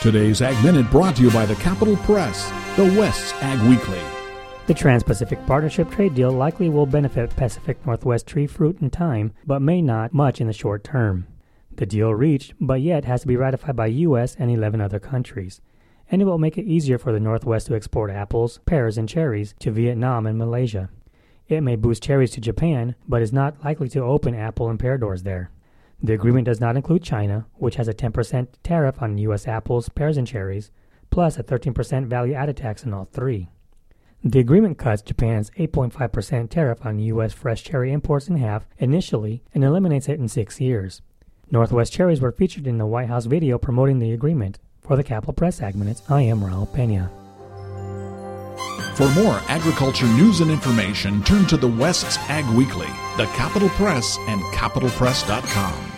Today's Ag Minute brought to you by the Capital Press, the West's Ag Weekly. The Trans Pacific Partnership trade deal likely will benefit Pacific Northwest tree fruit in time, but may not much in the short term. The deal reached, but yet has to be ratified by U.S. and 11 other countries. And it will make it easier for the Northwest to export apples, pears, and cherries to Vietnam and Malaysia. It may boost cherries to Japan, but is not likely to open apple and pear doors there. The agreement does not include China, which has a 10% tariff on U.S. apples, pears, and cherries, plus a 13% value added tax on all three. The agreement cuts Japan's 8.5% tariff on U.S. fresh cherry imports in half initially and eliminates it in six years. Northwest cherries were featured in the White House video promoting the agreement. For the Capital Press Ag I am Raul Pena. For more agriculture news and information, turn to the West's Ag Weekly, the Capital Press, and capitalpress.com.